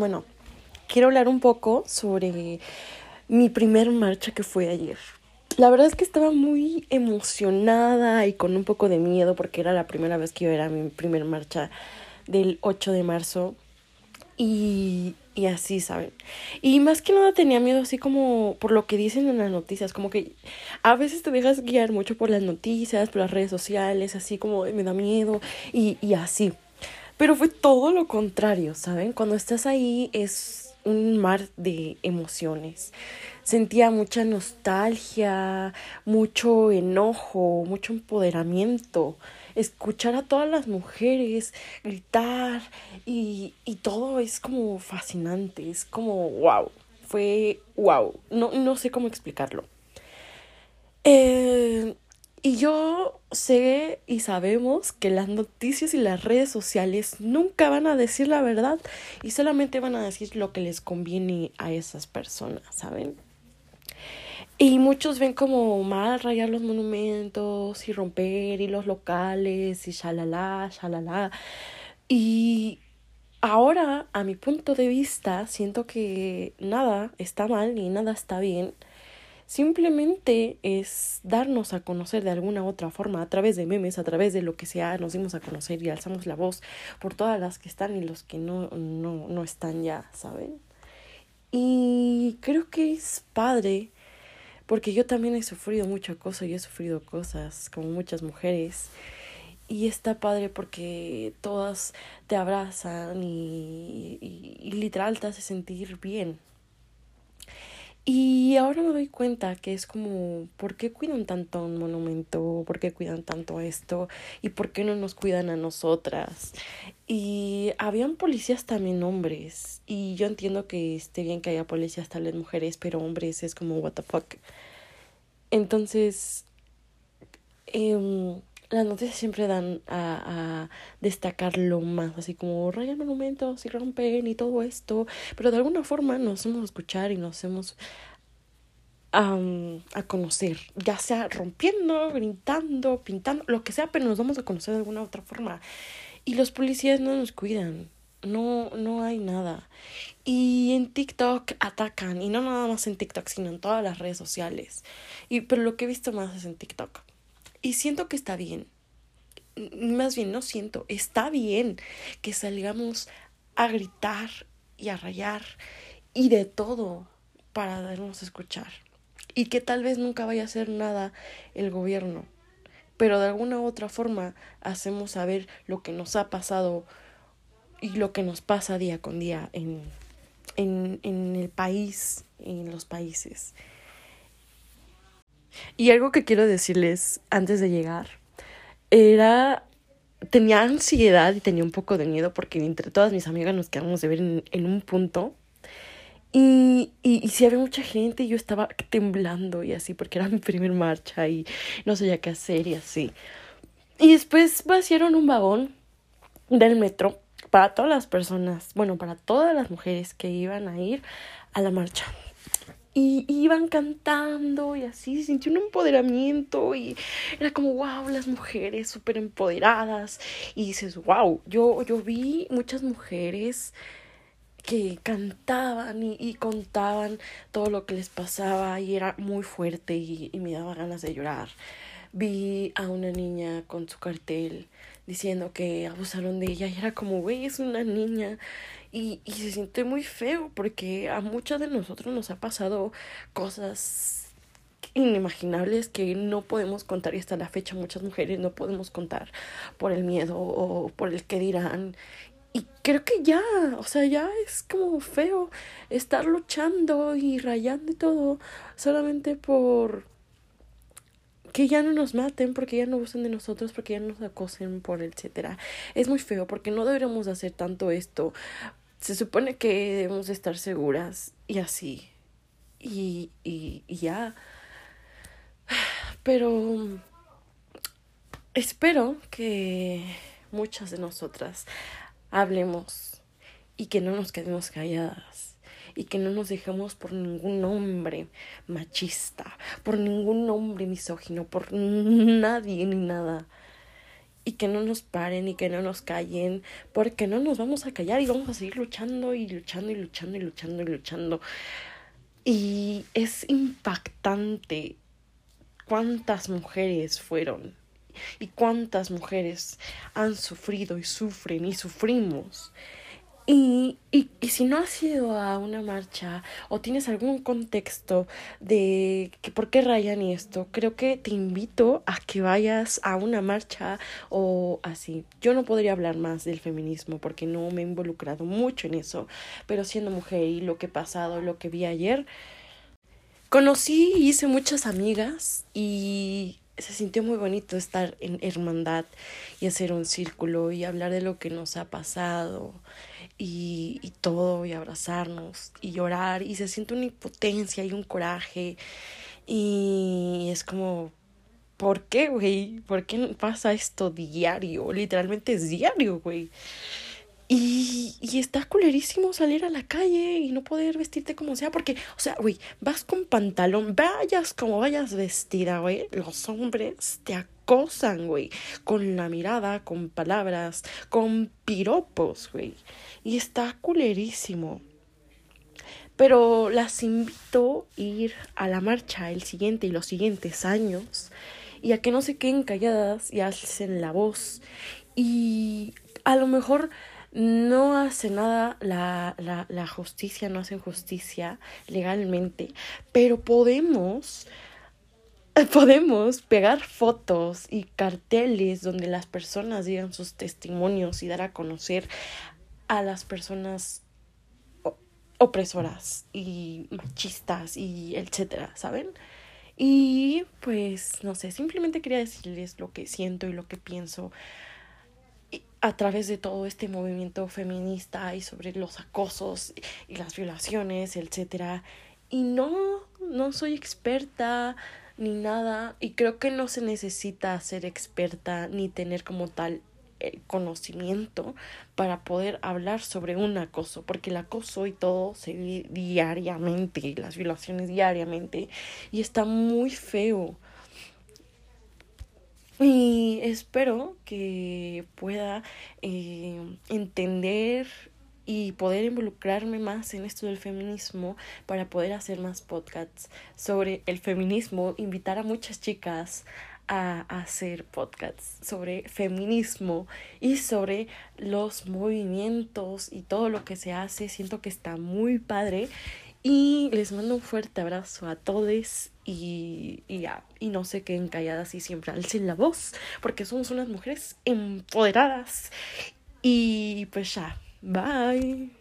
Bueno, quiero hablar un poco sobre mi primer marcha que fue ayer. La verdad es que estaba muy emocionada y con un poco de miedo porque era la primera vez que iba a ir a mi primer marcha del 8 de marzo. Y, y así, ¿saben? Y más que nada tenía miedo así como por lo que dicen en las noticias, como que a veces te dejas guiar mucho por las noticias, por las redes sociales, así como me da miedo y, y así. Pero fue todo lo contrario, ¿saben? Cuando estás ahí es un mar de emociones. Sentía mucha nostalgia, mucho enojo, mucho empoderamiento. Escuchar a todas las mujeres gritar y, y todo es como fascinante, es como wow, fue wow, no, no sé cómo explicarlo. Eh, y yo sé y sabemos que las noticias y las redes sociales nunca van a decir la verdad y solamente van a decir lo que les conviene a esas personas, ¿saben? Y muchos ven como mal rayar los monumentos y romper y los locales y shalala, shalala. Y ahora, a mi punto de vista, siento que nada está mal ni nada está bien Simplemente es darnos a conocer de alguna otra forma, a través de memes, a través de lo que sea, nos dimos a conocer y alzamos la voz por todas las que están y los que no, no, no están ya, ¿saben? Y creo que es padre, porque yo también he sufrido mucho acoso y he sufrido cosas como muchas mujeres. Y está padre porque todas te abrazan y, y, y literal te hace sentir bien, y ahora me doy cuenta que es como, ¿por qué cuidan tanto un monumento? ¿Por qué cuidan tanto esto? ¿Y por qué no nos cuidan a nosotras? Y habían policías también hombres. Y yo entiendo que esté bien que haya policías tales mujeres, pero hombres es como, what the fuck. Entonces, eh, las noticias siempre dan a, a destacar lo más, así como rayan monumentos y rompen y todo esto, pero de alguna forma nos hacemos escuchar y nos hacemos um, a conocer, ya sea rompiendo, gritando, pintando, lo que sea, pero nos vamos a conocer de alguna otra forma. Y los policías no nos cuidan, no, no hay nada. Y en TikTok atacan, y no nada más en TikTok, sino en todas las redes sociales. Y, pero lo que he visto más es en TikTok. Y siento que está bien. Más bien, no siento, está bien que salgamos a gritar y a rayar y de todo para darnos a escuchar. Y que tal vez nunca vaya a hacer nada el gobierno, pero de alguna u otra forma hacemos saber lo que nos ha pasado y lo que nos pasa día con día en, en, en el país, en los países. Y algo que quiero decirles antes de llegar era tenía ansiedad y tenía un poco de miedo porque entre todas mis amigas nos quedamos de ver en, un punto y, y, sí había mucha gente yo estaba temblando y así porque era mi primer marcha y no sabía qué hacer y así. Y después vaciaron un vagón del metro para todas las personas, bueno, para todas las mujeres que iban a ir a la marcha y iban cantando y así, sentí un empoderamiento y era como, wow, las mujeres súper empoderadas y dices, wow, yo, yo vi muchas mujeres que cantaban y, y contaban todo lo que les pasaba y era muy fuerte y, y me daba ganas de llorar. Vi a una niña con su cartel diciendo que abusaron de ella y era como, güey, es una niña y, y se siente muy feo porque a muchas de nosotros nos ha pasado cosas inimaginables que no podemos contar y hasta la fecha muchas mujeres no podemos contar por el miedo o por el que dirán. Y creo que ya, o sea, ya es como feo estar luchando y rayando y todo solamente por que ya no nos maten, porque ya no usen de nosotros, porque ya nos acosen por etcétera. Es muy feo porque no deberíamos hacer tanto esto se supone que debemos estar seguras y así. Y, y, y ya. Pero espero que muchas de nosotras hablemos y que no nos quedemos calladas y que no nos dejemos por ningún hombre machista, por ningún hombre misógino, por nadie ni nada. y que no nos paren y que no nos callen, porque no nos vamos a callar y vamos a seguir luchando y luchando y luchando y luchando y luchando. Y es impactante cuántas mujeres fueron y cuántas mujeres han sufrido y sufren y sufrimos y, y, y, si no has ido a una marcha o tienes algún contexto de que por qué rayan esto, creo que te invito a que vayas a una marcha o así. Yo no podría hablar más del feminismo porque no me he involucrado mucho en eso, pero siendo mujer y lo que he pasado, lo que vi ayer, conocí y hice muchas amigas y se sintió muy bonito estar en hermandad y hacer un círculo y hablar de lo que nos ha pasado y, y todo y abrazarnos y llorar y se siente una impotencia y un coraje y es como ¿por qué, güey? ¿Por qué pasa esto diario? Literalmente es diario, güey. Y, y está culerísimo salir a la calle y no poder vestirte como sea, porque, o sea, güey, vas con pantalón, vayas como vayas vestida, güey, los hombres te acosan, güey, con la mirada, con palabras, con piropos, güey. Y está culerísimo. Pero las invito a ir a la marcha el siguiente y los siguientes años y a que no se queden calladas y hacen la voz. Y a lo mejor no hace nada la, la, la justicia, no hacen justicia legalmente, pero podemos podemos pegar fotos y carteles donde las personas digan sus testimonios y dar a conocer a las personas opresoras y machistas y etcétera, ¿saben? Y pues no sé, simplemente quería decirles lo que siento y lo que pienso a través de todo este movimiento feminista y sobre los acosos y las violaciones, etcétera. Y no, no soy experta ni nada y creo que no se necesita ser experta ni tener como tal el conocimiento para poder hablar sobre un acoso, porque el acoso y todo se vive diariamente, las violaciones diariamente, y está muy feo. Y espero que pueda eh, entender y poder involucrarme más en esto del feminismo para poder hacer más podcasts sobre el feminismo, invitar a muchas chicas a hacer podcasts sobre feminismo y sobre los movimientos y todo lo que se hace. Siento que está muy padre y les mando un fuerte abrazo a todos y, y ya, y no se queden calladas y siempre alcen la voz, porque somos unas mujeres empoderadas. Y pues ya, bye.